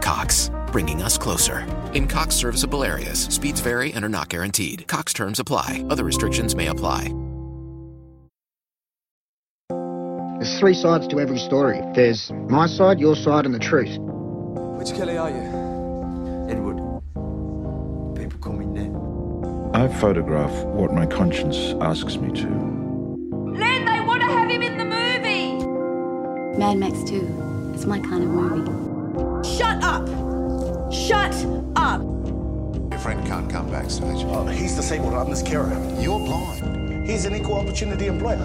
Cox, bringing us closer. In Cox serviceable areas, speeds vary and are not guaranteed. Cox terms apply, other restrictions may apply. There's three sides to every story. There's my side, your side, and the truth. Which Kelly are you? Edward. People call me Ned. I photograph what my conscience asks me to. Len, they want to have him in the movie. Mad Max 2. It's my kind of movie. Shut up. Shut up. Your friend can't come backstage. Oh, he's disabled. I'm his carer. You're blind. He's an equal opportunity employer.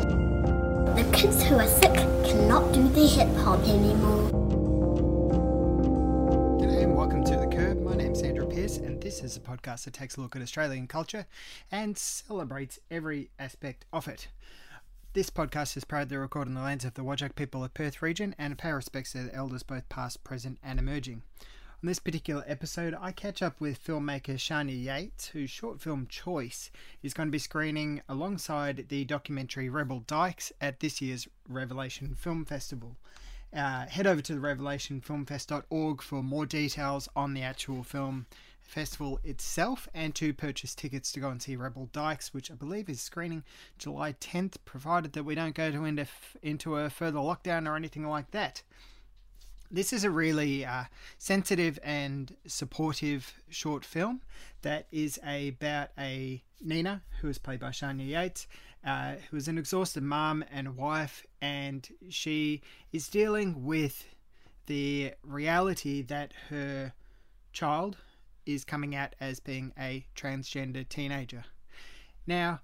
The kids who are sick cannot do the hip hop anymore. G'day and welcome to The Curb. My name's Andrew Peirce, and this is a podcast that takes a look at Australian culture and celebrates every aspect of it. This podcast is proudly recorded on the lands of the Wajak people of Perth region and pay respects to the elders both past, present, and emerging. On this particular episode, I catch up with filmmaker Sharnya Yates, whose short film Choice is going to be screening alongside the documentary Rebel Dykes at this year's Revelation Film Festival. Uh, head over to the revelationfilmfest.org for more details on the actual film festival itself and to purchase tickets to go and see Rebel Dykes, which I believe is screening July 10th, provided that we don't go to into, into a further lockdown or anything like that. This is a really uh, sensitive and supportive short film that is about a Nina, who is played by Sharnya Yates, uh, who is an exhausted mum and wife, and she is dealing with the reality that her child is coming out as being a transgender teenager. Now,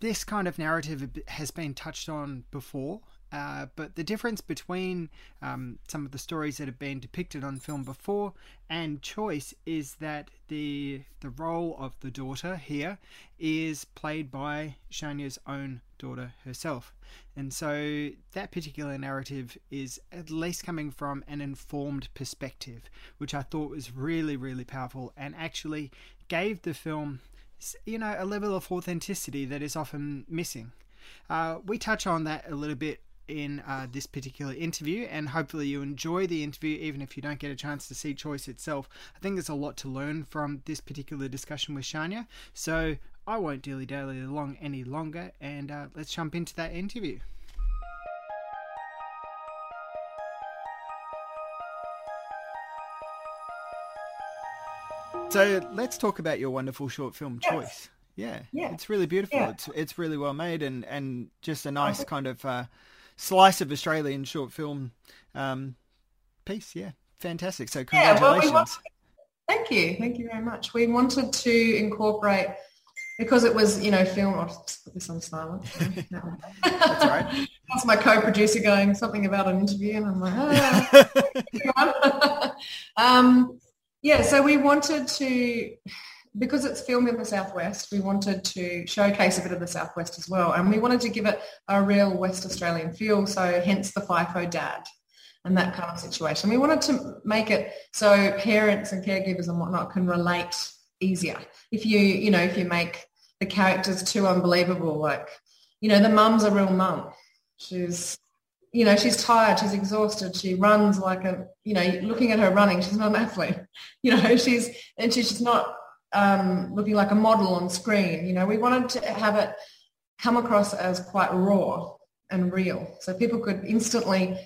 this kind of narrative has been touched on before, uh, but the difference between um, some of the stories that have been depicted on film before and Choice is that the the role of the daughter here is played by Sharnya's own daughter herself, and so that particular narrative is at least coming from an informed perspective, which I thought was really really powerful and actually gave the film you know a level of authenticity that is often missing. Uh, we touch on that a little bit in uh, this particular interview, and hopefully you enjoy the interview, even if you don't get a chance to see Choice itself. I think there's a lot to learn from this particular discussion with Sharnya, so I won't dilly dally along any longer, and uh, let's jump into that interview. So let's talk about your wonderful short film Yes. choice. Yeah, Yeah. it's really beautiful. Yeah. It's it's really well made and and just a nice kind of uh, slice of Australian short film um, piece. Yeah, fantastic. So Yeah, well, we congratulations. Thank you. Thank you very much. We wanted to incorporate because it was, you know, film. I'll just put this on silent. That's right. That's my co-producer going something about an interview, and I'm like, ah. um, yeah. So we wanted to, because it's filmed in the southwest, we wanted to showcase a bit of the southwest as well, and we wanted to give it a real West Australian feel. So hence the FIFO dad and that kind of situation. We wanted to make it so parents and caregivers and whatnot can relate easier. If you, you know, if you make the characters too unbelievable, like, you know, the mum's a real mum. She's, you know, she's tired, she's exhausted, she runs like a, you know, looking at her running, she's not an athlete. You know, she's, and she's just not um, looking like a model on screen. You know, we wanted to have it come across as quite raw and real. So people could instantly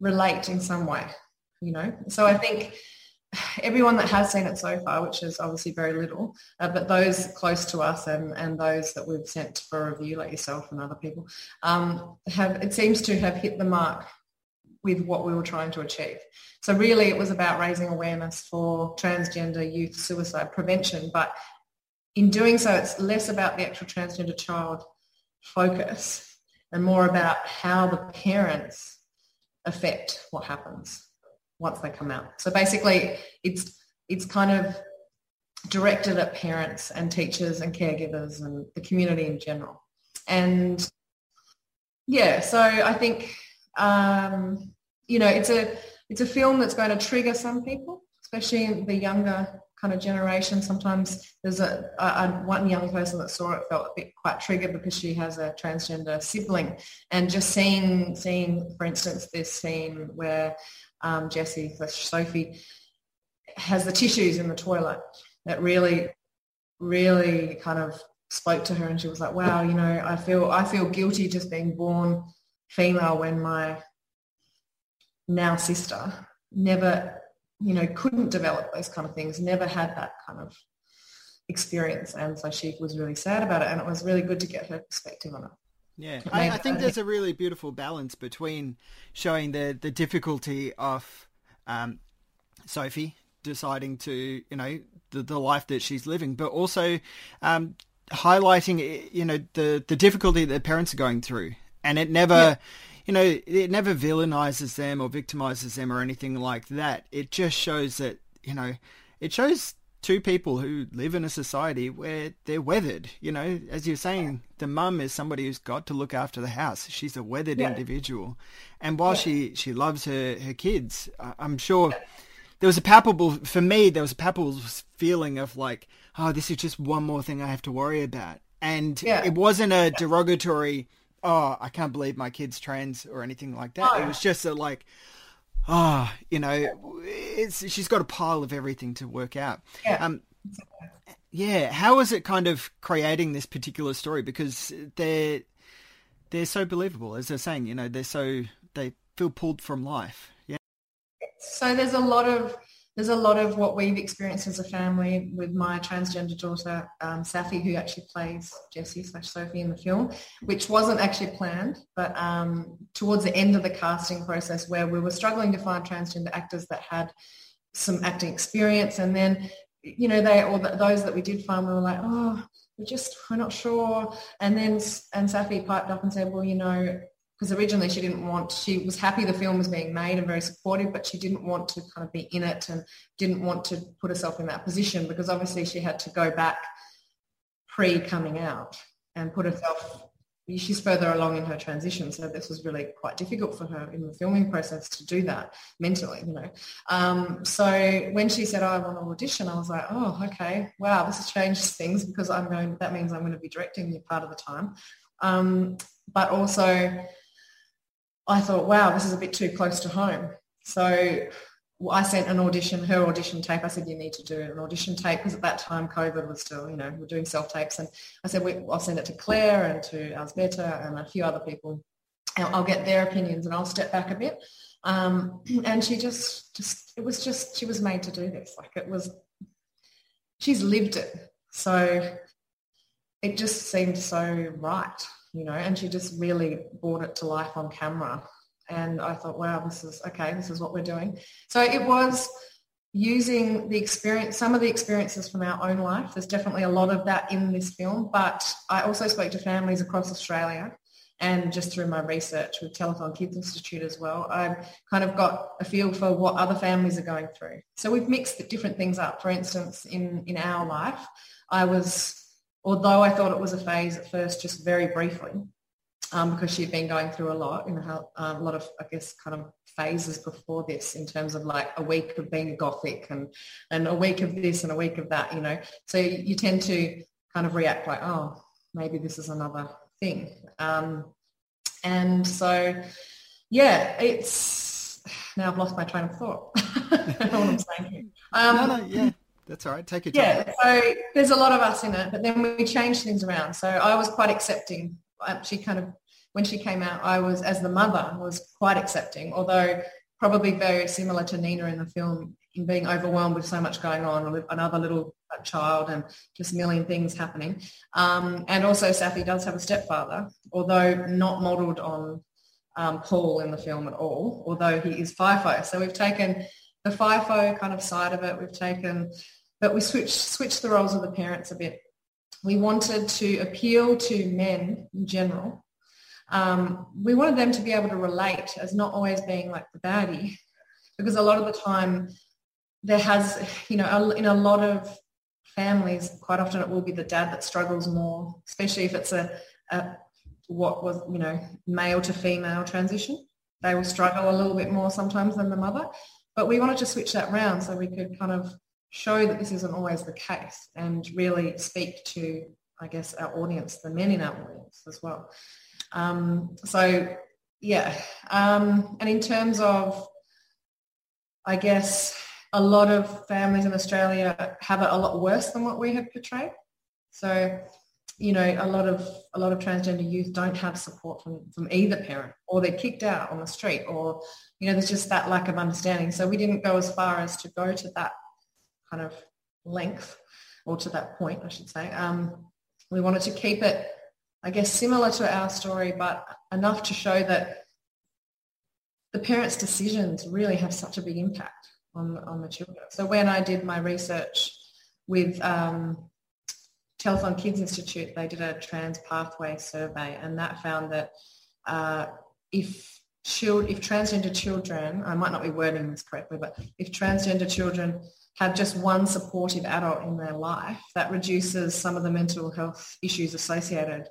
relate in some way, you know. So I think everyone that has seen it so far, which is obviously very little, uh, but those close to us and, and those that we've sent for review, like yourself and other people, um, have it seems to have hit the mark with what we were trying to achieve. So really it was about raising awareness for transgender youth suicide prevention, but in doing so, it's less about the actual transgender child focus and more about how the parents affect what happens once they come out. So basically, it's it's kind of directed at parents and teachers and caregivers and the community in general. And yeah, so I think um, you know it's a it's a film that's going to trigger some people, especially the younger kind of generation. Sometimes there's a, a, a, one young person that saw it felt a bit quite triggered because she has a transgender sibling, and just seeing seeing, for instance, this scene where um, Jessie, Sophie, has the tissues in the toilet that really, really kind of spoke to her, and she was like, "Wow, you know, I feel I feel guilty just being born female when my now sister never you know, couldn't develop those kind of things, never had that kind of experience. And so she was really sad about it. And it was really good to get her perspective on it. Yeah, I, I, think there's a really beautiful balance between showing the, the difficulty of um, Sophie deciding to, you know, the, the life that she's living, but also um, highlighting, you know, the, the difficulty that parents are going through. And it never, yeah you know, it never villainizes them or victimizes them or anything like that. It just shows that, you know, it shows two people who live in a society where they're weathered. You know, as you're saying, the mum is somebody who's got to look after the house. She's a weathered yeah. individual. And while yeah. she, she loves her, her kids, I'm sure there was a palpable, for me, there was a palpable feeling of like, oh, this is just one more thing I have to worry about. And yeah. it wasn't a derogatory oh, I can't believe my kid's trans or anything like that. Oh. It was just a like, oh, you know, it's she's got a pile of everything to work out. Yeah. Um, yeah. How is it kind of creating this particular story? Because they're they're so believable, as they're saying. You know, they're so they feel pulled from life. Yeah. So there's a lot of there's a lot of what we've experienced as a family with my transgender daughter, um, Safi, who actually plays Jessie slash Sophie in the film, which wasn't actually planned, but um, towards the end of the casting process where we were struggling to find transgender actors that had some acting experience. And then, you know, they, or those that we did find, we were like, oh, we're just, we're not sure. And then, and Safi piped up and said, well, you know, because originally she didn't want, she was happy the film was being made and very supportive, but she didn't want to kind of be in it and didn't want to put herself in that position because obviously she had to go back pre coming out and put herself, she's further along in her transition. So this was really quite difficult for her in the filming process to do that mentally, you know. Um, so when she said, oh, I want to audition, I was like, oh, okay, wow, this has changed things because I'm going, that means I'm going to be directing you part of the time. Um, but also I thought, wow, this is a bit too close to home. So I sent an audition, her audition tape. I said, you need to do an audition tape because at that time COVID was still, you know, we're doing self-tapes. And I said, I'll send it to Claire and to Alsbeta and a few other people. I'll get their opinions and I'll step back a bit. Um, and she just, just, it was just, she was made to do this. Like it was, she's lived it. So it just seemed so right you know, and she just really brought it to life on camera. And I thought, wow, this is okay, this is what we're doing. So it was using the experience, some of the experiences from our own life. There's definitely a lot of that in this film, but I also spoke to families across Australia and just through my research with Telethon Kids Institute as well, I've kind of got a feel for what other families are going through. So we've mixed different things up. For instance, in, in our life, I was although I thought it was a phase at first, just very briefly, um, because she'd been going through a lot, you know, um, a lot of, I guess, kind of phases before this in terms of like a week of being a gothic and, and a week of this and a week of that, you know. So you tend to kind of react like, oh, maybe this is another thing. Um, and so, yeah, it's, now I've lost my train of thought. I don't know what I'm saying here. Um, no, no, yeah. That's all right. Take your time. Yeah. So there's a lot of us in it, but then we changed things around. So I was quite accepting. She kind of, when she came out, I was, as the mother, was quite accepting, although probably very similar to Nina in the film in being overwhelmed with so much going on, another little child and just a million things happening. Um, and also Safi does have a stepfather, although not modelled on um, Paul in the film at all, although he is FIFO. So we've taken the FIFO kind of side of it, we've taken, but we switched, switched the roles of the parents a bit. We wanted to appeal to men in general. Um, we wanted them to be able to relate as not always being like the baddie, because a lot of the time there has, you know, in a lot of families, quite often it will be the dad that struggles more, especially if it's a, a what was, you know, male to female transition. They will struggle a little bit more sometimes than the mother. But we wanted to switch that round so we could kind of show that this isn't always the case and really speak to, I guess, our audience, the men in our audience as well. Um, so, yeah. Um, and in terms of, I guess, a lot of families in Australia have it a lot worse than what we have portrayed. So, you know, a lot of a lot of transgender youth don't have support from, from either parent, or they're kicked out on the street, or you know, there's just that lack of understanding. So we didn't go as far as to go to that kind of length, or to that point, I should say. Um, we wanted to keep it, I guess, similar to our story, but enough to show that the parents' decisions really have such a big impact on, on the children. So when I did my research with um, Telethon Kids Institute, they did a trans pathway survey and that found that uh, if child, if transgender children, I might not be wording this correctly, but if transgender children have just one supportive adult in their life, that reduces some of the mental health issues associated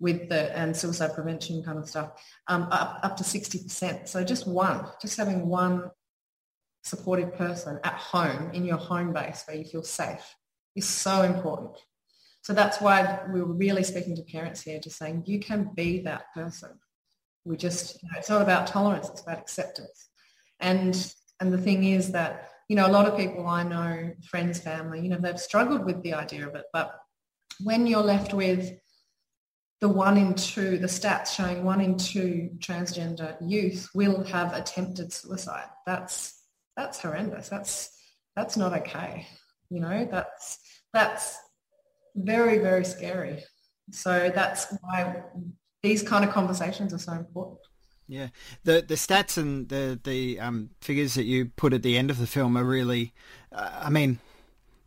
with the and suicide prevention kind of stuff um, up, up to 60%. So just one, just having one supportive person at home in your home base where you feel safe is so important. So that's why we were really speaking to parents here, just saying you can be that person. We just, you know, it's not about tolerance, it's about acceptance. And and the thing is that, you know, a lot of people I know, friends, family, you know, they've struggled with the idea of it. But when you're left with the one in two, the stats showing one in two transgender youth will have attempted suicide. That's that's horrendous. That's that's not okay. You know, that's that's very, very scary. So that's why these kind of conversations are so important. Yeah, the the stats and the the um, figures that you put at the end of the film are really, uh, I mean,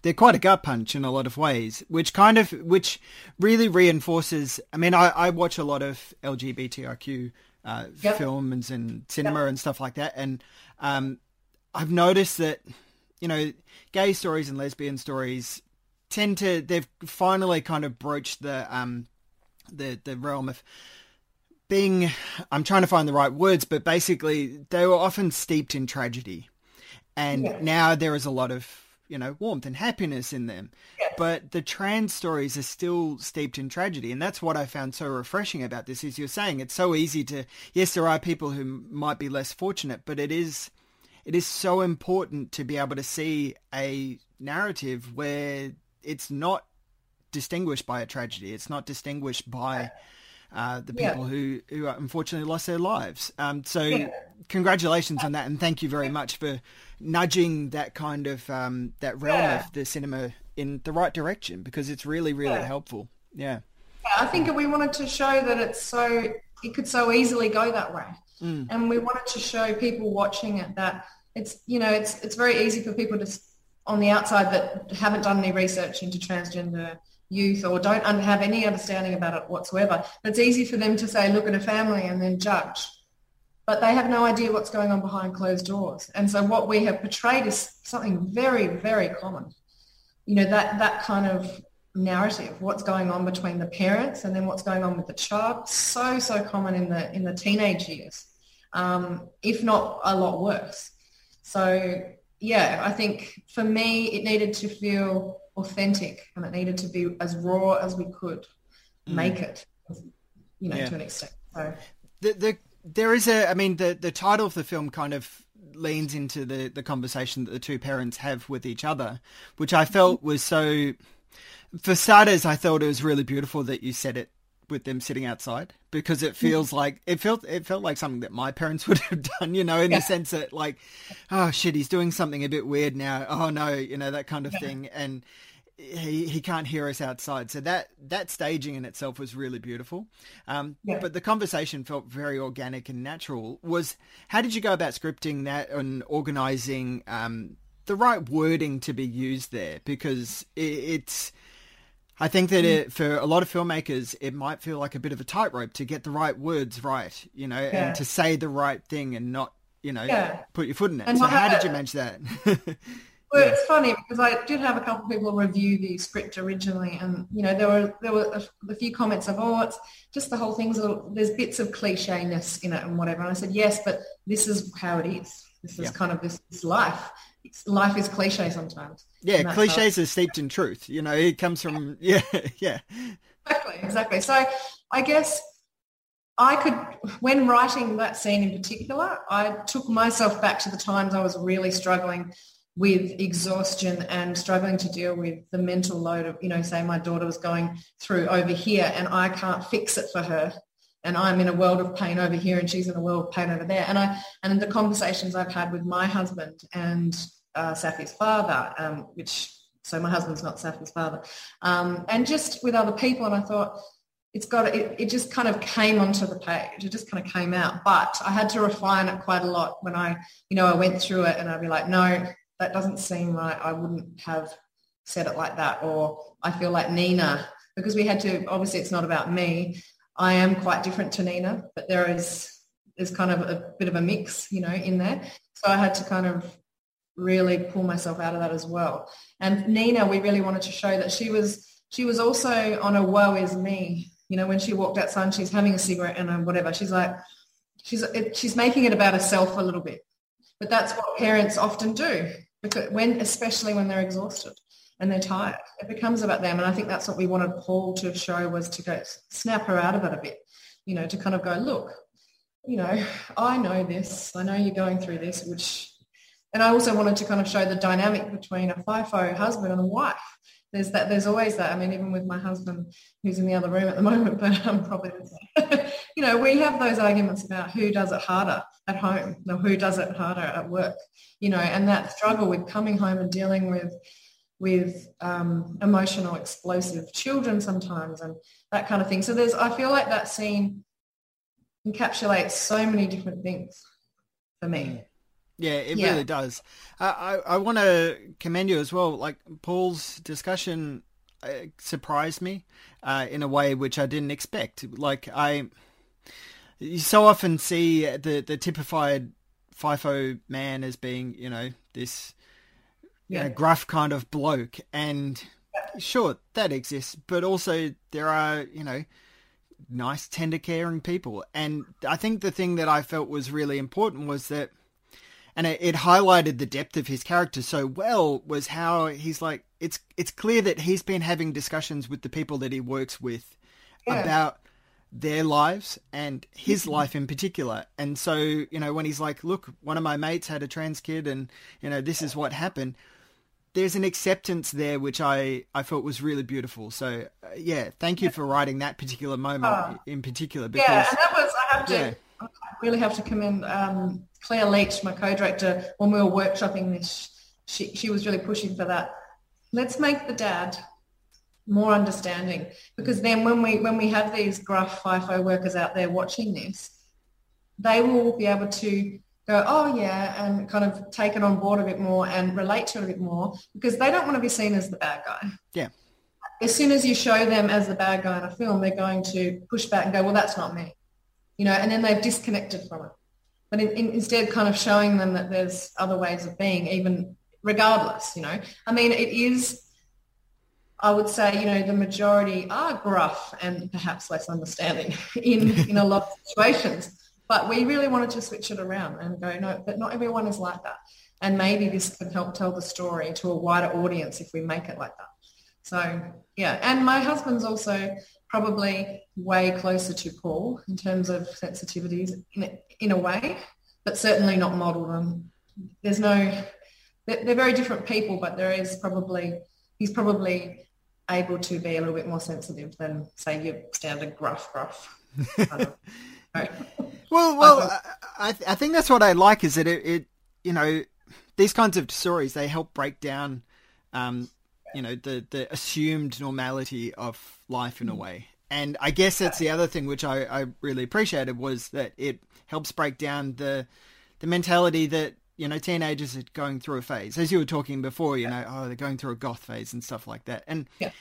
they're quite a gut punch in a lot of ways, which kind of which really reinforces. I mean, I, I watch a lot of LGBTIQ uh, yep. films and cinema yep. and stuff like that, and um, I've noticed that, you know, gay stories and lesbian stories tend to they've finally kind of broached the um the the realm of being I'm trying to find the right words, but basically they were often steeped in tragedy. And yeah. now there is a lot of, you know, warmth and happiness in them. But the trans stories are still steeped in tragedy. And that's what I found so refreshing about this is you're saying it's so easy to yes, there are people who might be less fortunate, but it is it is so important to be able to see a narrative where it's not distinguished by a tragedy. It's not distinguished by uh, the people yeah. who, who unfortunately lost their lives. Um, so yeah. congratulations on that, and thank you very much for nudging that kind of um, that realm yeah. of the cinema in the right direction because it's really really helpful. Yeah. I think we wanted to show that it's so it could so easily go that way. Mm. And we wanted to show people watching it that it's, you know, it's, it's very easy for people to, on the outside that haven't done any research into transgender youth or don't have any understanding about it whatsoever. It's easy for them to say, look at a family and then judge. But they have no idea what's going on behind closed doors. And so what we have portrayed is something very, very common. You know, that, that kind of narrative, what's going on between the parents and then what's going on with the child, so, so common in the, in the teenage years um, if not a lot worse. So yeah, I think for me it needed to feel authentic and it needed to be as raw as we could mm. make it, you know, yeah. to an extent. So the, the there is a, I mean, the the title of the film kind of leans into the the conversation that the two parents have with each other, which I felt mm-hmm. was so. For starters, I thought it was really beautiful that you said it with them sitting outside because it feels like it felt it felt like something that my parents would have done, you know, in yeah. the sense that like, oh shit, he's doing something a bit weird now. Oh no, you know that kind of yeah. thing, and he he can't hear us outside. So that that staging in itself was really beautiful. Um, yeah. But the conversation felt very organic and natural. Was how did you go about scripting that and organizing um, the right wording to be used there? Because it, it's I think that mm. it, for a lot of filmmakers, it might feel like a bit of a tightrope to get the right words right, you know, yeah. and to say the right thing and not, you know, yeah. put your foot in it. And so how did you manage that? Well, yeah. it's funny because I did have a couple of people review the script originally, and you know there were there were a, a few comments of oh it's just the whole thing's a there's bits of clichéness in it and whatever. And I said yes, but this is how it is. This is kind of this, this life. Life is cliche sometimes. Yeah, cliches are steeped in truth. You know, it comes from yeah, yeah. Exactly, exactly. So I guess I could, when writing that scene in particular, I took myself back to the times I was really struggling with exhaustion and struggling to deal with the mental load of, you know, say my daughter was going through over here and I can't fix it for her. And I'm in a world of pain over here and she's in a world of pain over there. And I, and the conversations I've had with my husband and uh, Safi's father, um, which, so my husband's not Safi's father, um, and just with other people. And I thought, it's got it, it just kind of came onto the page. It just kind of came out. But I had to refine it quite a lot when I, you know, I went through it and I'd be like, no, that doesn't seem right. I wouldn't have said it like that. Or I feel like Nina, because we had to, obviously it's not about me. I am quite different to Nina, but there is, there's kind of a bit of a mix, you know, in there. So I had to kind of really pull myself out of that as well. And Nina, we really wanted to show that she was, she was also on a woe is me you know, when she walked outside and she's having a cigarette and whatever, she's like, she's it, she's making it about herself a little bit. But that's what parents often do, because when especially when they're exhausted and they're tired, it becomes about them. And I think that's what we wanted Paul to show was to go snap her out of it a bit, you know, to kind of go, look, you know, I know this. I know you're going through this, which, and I also wanted to kind of show the dynamic between a FIFO husband and a wife there's that there's always that i mean even with my husband who's in the other room at the moment but i'm probably you know we have those arguments about who does it harder at home or who does it harder at work you know and that struggle with coming home and dealing with with um, emotional explosive children sometimes and that kind of thing so there's i feel like that scene encapsulates so many different things for me yeah, it yeah. really does. Uh, I I want to commend you as well. Like Paul's discussion uh, surprised me uh, in a way which I didn't expect. Like I, you so often see the the typified FIFO man as being you know this yeah. know, gruff kind of bloke, and sure that exists, but also there are you know nice, tender, caring people. And I think the thing that I felt was really important was that and it, it, highlighted the depth of his character so well was how he's like it's it's clear that he's been having discussions with the people that he works with yeah. about their lives and his mm-hmm. life in particular and so you know when he's like look one of my mates had a trans kid and you know this is what happened there's an acceptance there which i i felt was really beautiful so uh, yeah thank you for writing that particular moment uh, in particular because yeah and that was i have to yeah. I really have to commend um, Claire Leach, my co-director, when we were workshopping this, she, she was really pushing for that. Let's make the dad more understanding because then when we when we have these gruff FIFO workers out there watching this, they will be able to go, oh yeah, and kind of take it on board a bit more and relate to it a bit more because they don't want to be seen as the bad guy. Yeah. As soon as you show them as the bad guy in a film, they're going to push back and go, well, that's not me you know, and then they've disconnected from it. But in, in, instead kind of showing them that there's other ways of being, even regardless, you know. I mean, it is, I would say, you know, the majority are gruff and perhaps less understanding in, in a lot of situations. But we really wanted to switch it around and go, no, but not everyone is like that. And maybe this could help tell the story to a wider audience if we make it like that. So yeah, and my husband's also probably way closer to Paul in terms of sensitivities in a, in a way, but certainly not model them. There's no, they're, they're very different people, but there is probably, he's probably able to be a little bit more sensitive than say your standard gruff gruff. well, well, I, I think that's what I like is that it, it, you know, these kinds of stories they help break down um, you know the the assumed normality of life in a mm. way. And i guess that's the other thing which I, I really appreciated was that it helps break down the the mentality that you know teenagers are going through a phase. As you were talking before you know oh they're going through a goth phase and stuff like that. And yeah.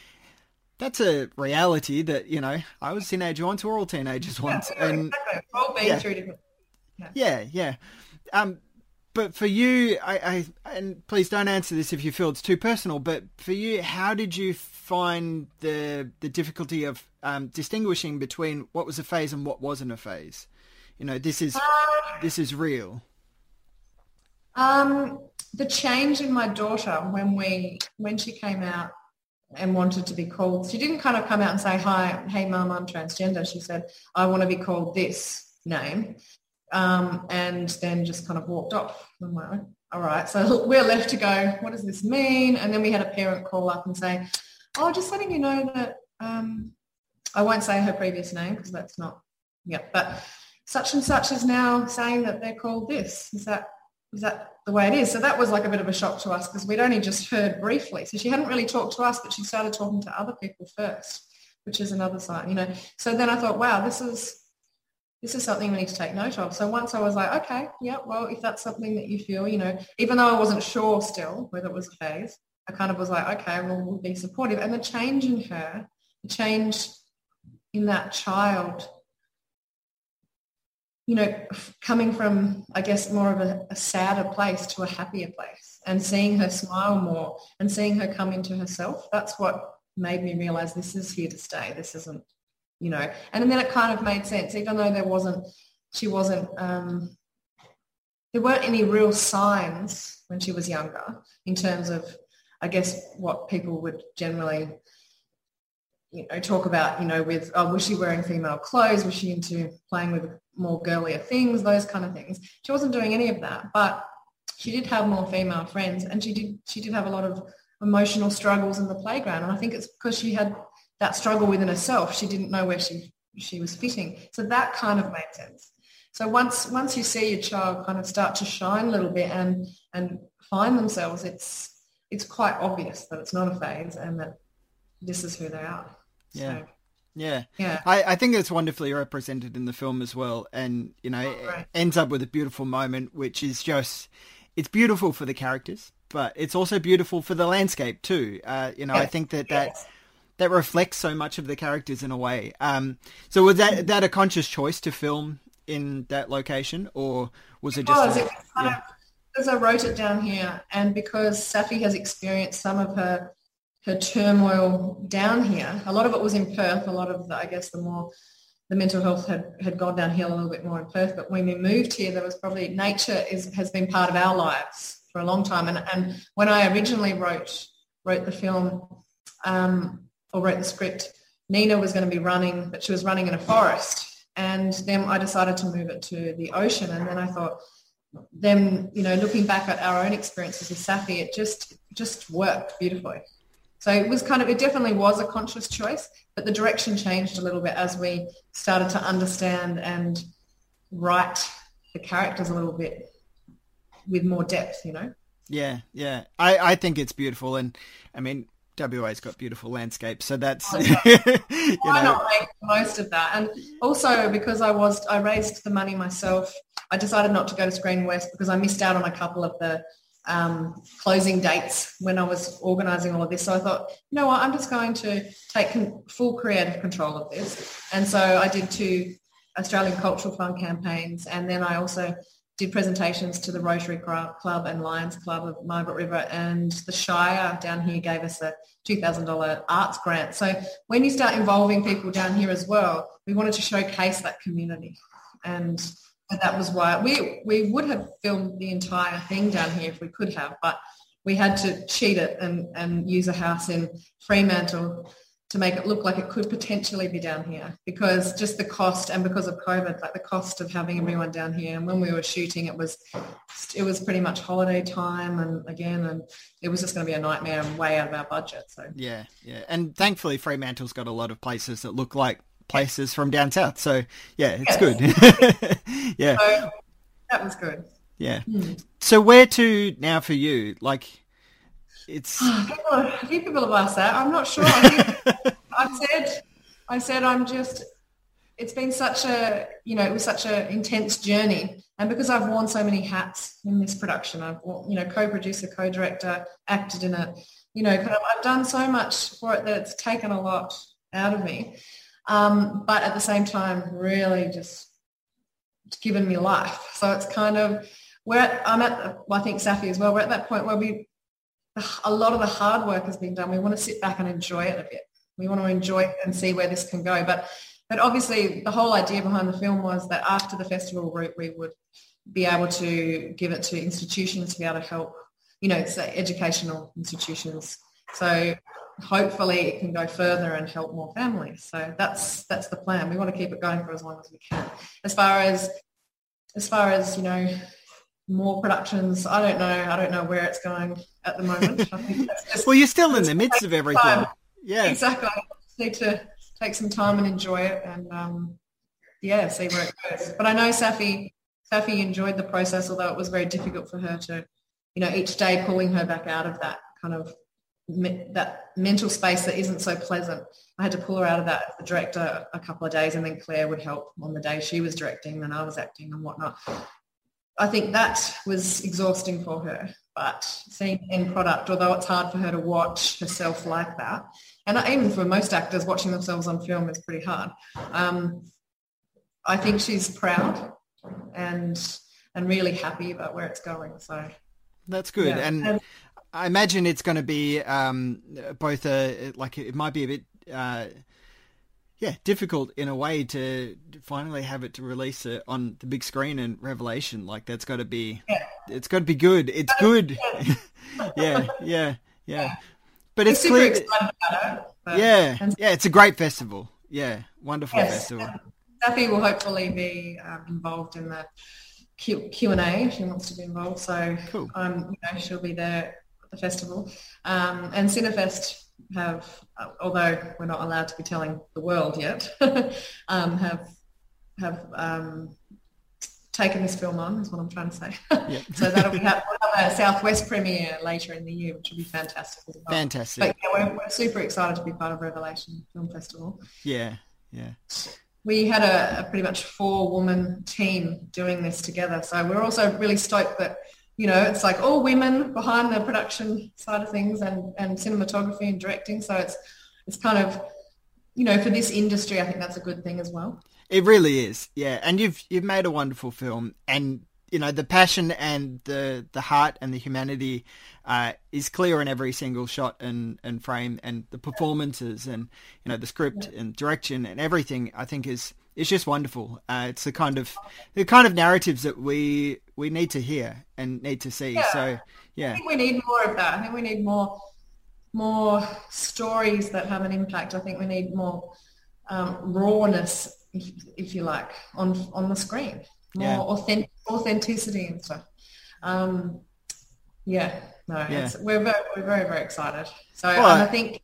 That's a reality that you know i was a teenager once we're all teenagers once yeah, and exactly. all been yeah. through different yeah yeah um but for you, I, I, and please don't answer this if you feel it's too personal. But for you, how did you find the the difficulty of um, distinguishing between what was a phase and what wasn't a phase? You know, this is uh, this is real. Um, the change in my daughter when we when she came out and wanted to be called. She didn't kind of come out and say, "Hi, hey, mum, I'm transgender." She said, "I want to be called this name," um, and then just kind of walked off. I'm like, "All right." So we're left to go. What does this mean? And then we had a parent call up and say, "Oh, just letting you know that um, I won't say her previous name because that's not, yeah, but such and such is now saying that they're called this. Is that is that the way it is? So that was like a bit of a shock to us because we'd only just heard briefly. So she hadn't really talked to us, but she started talking to other people first, which is another sign, you know. So then I thought, wow, this is this is something we need to take note of. So once I was like, okay, yeah, well, if that's something that you feel, you know, even though I wasn't sure still whether it was a phase, I kind of was like, okay, well, we'll be supportive. And the change in her, the change in that child you know, coming from, I guess, more of a, a, sadder place to a happier place and seeing her smile more and seeing her come into herself, that's what made me realize this is here to stay. This isn't, you know, and then it kind of made sense, even though there wasn't, she wasn't, um, there weren't any real signs when she was younger in terms of, I guess, what people would generally you know, talk about, you know, with, oh, was she wearing female clothes? Was she into playing with more girlier things? Those kind of things. She wasn't doing any of that, but she did have more female friends and she did, she did have a lot of emotional struggles in the playground. And I think it's because she had that struggle within herself. She didn't know where she, she was fitting. So that kind of made sense. So once, once you see your child kind of start to shine a little bit and, and find themselves, it's, it's quite obvious that it's not a phase and that this is who they are. Yeah. So, yeah. Yeah. I, I think it's wonderfully represented in the film as well. And, you know, oh, right. it ends up with a beautiful moment, which is just, it's beautiful for the characters, but it's also beautiful for the landscape too. Uh, you know, yes. I think that that, yes. that reflects so much of the characters in a way. Um, so was that, that a conscious choice to film in that location or was it, it just? Was. A, it was yeah. because I wrote it down here and because Safi has experienced some of her her turmoil down here. A lot of it was in Perth. A lot of the, I guess, the more the mental health had, had gone downhill a little bit more in Perth. But when we moved here, there was probably nature is, has been part of our lives for a long time. And, and when I originally wrote wrote the film um, or wrote the script, Nina was going to be running, but she was running in a forest. And then I decided to move it to the ocean. And then I thought, then you know, looking back at our own experiences with Safi, it just just worked beautifully. So it was kind of, it definitely was a conscious choice, but the direction changed a little bit as we started to understand and write the characters a little bit with more depth, you know? Yeah, yeah. I, I think it's beautiful. And I mean, WA's got beautiful landscapes, so that's oh, you why know. not make most of that. And also because I was I raised the money myself, I decided not to go to Screen West because I missed out on a couple of the um, closing dates when I was organising all of this. So I thought, you know what, I'm just going to take con- full creative control of this. And so I did two Australian Cultural Fund campaigns, and then I also did presentations to the Rotary Club and Lions Club of Margaret River, and the Shire down here gave us a $2,000 arts grant. So when you start involving people down here as well, we wanted to showcase that community. And and that was why we we would have filmed the entire thing down here if we could have, but we had to cheat it and, and use a house in Fremantle to make it look like it could potentially be down here because just the cost and because of COVID, like the cost of having everyone down here. And when we were shooting, it was it was pretty much holiday time, and again, and it was just going to be a nightmare and way out of our budget. So yeah, yeah, and thankfully Fremantle's got a lot of places that look like places from down south. So yeah, it's good. yeah, so, that was good. Yeah. Hmm. So where to now for you? Like, it's a few people have asked that. I'm not sure. I, I said, I said, I'm just. It's been such a, you know, it was such an intense journey, and because I've worn so many hats in this production, I've, you know, co-producer, co-director, acted in it, you know, kind of, I've done so much for it that it's taken a lot out of me um, but at the same time, really just given me life. So it's kind of, we're I'm at, well, I think Safi as well, we're at that point where we, a lot of the hard work has been done. We want to sit back and enjoy it a bit. We want to enjoy it and see where this can go. But, but obviously the whole idea behind the film was that after the festival route, we would be able to give it to institutions to be able to help, you know, educational institutions. So hopefully it can go further and help more families. So that's that's the plan. We want to keep it going for as long as we can. As far as as far as you know, more productions. I don't know. I don't know where it's going at the moment. well, you're still in the midst of everything. Time. Yeah, exactly. I just need to take some time and enjoy it, and um, yeah, see where it goes. But I know Safi Safi enjoyed the process, although it was very difficult for her to, you know, each day pulling her back out of that kind of that mental space that isn't so pleasant. I had to pull her out of that as the director a couple of days and then Claire would help on the day she was directing and I was acting and whatnot. I think that was exhausting for her. But seeing the end product, although it's hard for her to watch herself like that, and even for most actors, watching themselves on film is pretty hard. Um, I think she's proud and and really happy about where it's going. So that's good. Yeah. And, and I imagine it's going to be um, both a like it might be a bit. Uh, yeah, difficult in a way to finally have it to release it on the big screen and Revelation. Like that's got to be, yeah. it's got to be good. It's good. yeah, yeah, yeah. But it's clear. It, yeah, yeah. It's a great festival. Yeah, wonderful yes. festival. Safi will hopefully be um, involved in the Q and A. She wants to be involved, so cool. um, you know, she'll be there the festival. Um, and Cinefest have, although we're not allowed to be telling the world yet, um, have have um, taken this film on. Is what I'm trying to say. Yep. so that'll be have, we'll have a Southwest premiere later in the year, which will be fantastic as well. Fantastic. But yeah, we're, we're super excited to be part of Revelation Film Festival. Yeah, yeah we had a, a pretty much four woman team doing this together. So we're also really stoked that, you know, it's like all women behind the production side of things and, and cinematography and directing. So it's, it's kind of, you know, for this industry, I think that's a good thing as well. It really is. Yeah. And you've, you've made a wonderful film and you know the passion and the the heart and the humanity uh, is clear in every single shot and, and frame and the performances and you know the script and direction and everything I think is is just wonderful. Uh, it's the kind of the kind of narratives that we we need to hear and need to see. Yeah. So yeah, I think we need more of that. I think we need more more stories that have an impact. I think we need more um, rawness, if, if you like, on on the screen more yeah. authentic, authenticity and stuff. Um, yeah, no, yeah. we're very, we're very, very excited. So well, I think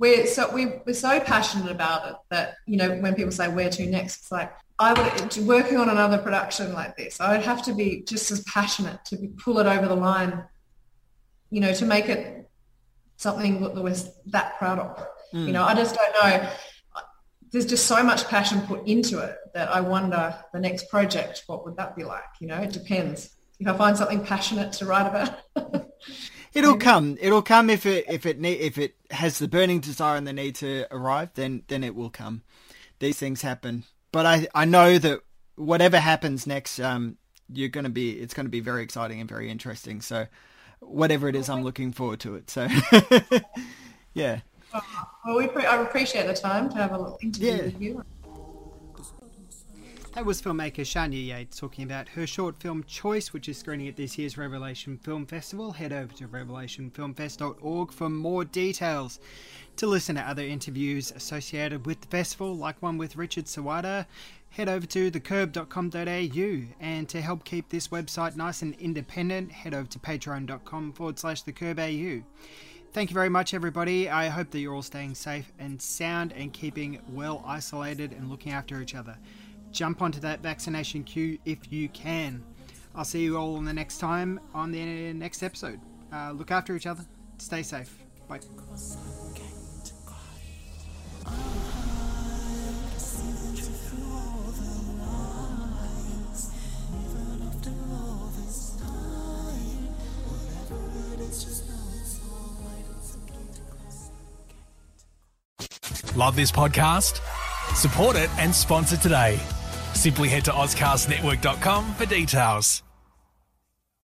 we're so we, we're so passionate about it that you know when people say where to next, it's like I would working on another production like this. I would have to be just as passionate to be, pull it over the line, you know, to make it something that we're that proud of. Mm. You know, I just don't know there's just so much passion put into it that I wonder the next project, what would that be like? You know, it depends. If I find something passionate to write about. It'll come. It'll come if it if it need, if it has the burning desire and the need to arrive. Then then it will come. These things happen, but I I know that whatever happens next, um, you're to be it's going to be very exciting and very interesting. So whatever it is, I'm looking forward to it. So yeah. Well, we pre- I appreciate the time to have a little interview yeah. with you. That was filmmaker Sharnya Yates talking about her short film Choice, which is screening at this year's Revelation Film Festival. Head over to revelationfilmfest.org for more details. To listen to other interviews associated with the festival, like one with Richard Sawada, head over to thecurb.com.au. And to help keep this website nice and independent, head over to patreon.com forward slash thecurb.au. Thank you very much, everybody. I hope that you're all staying safe and sound and keeping well isolated and looking after each other. Jump onto that vaccination queue if you can. I'll see you all in the next time on the next episode. Uh, look after each other. Stay safe. Bye. Love this podcast? Support it and sponsor today. Simply head to AuscastNetwork.com for details.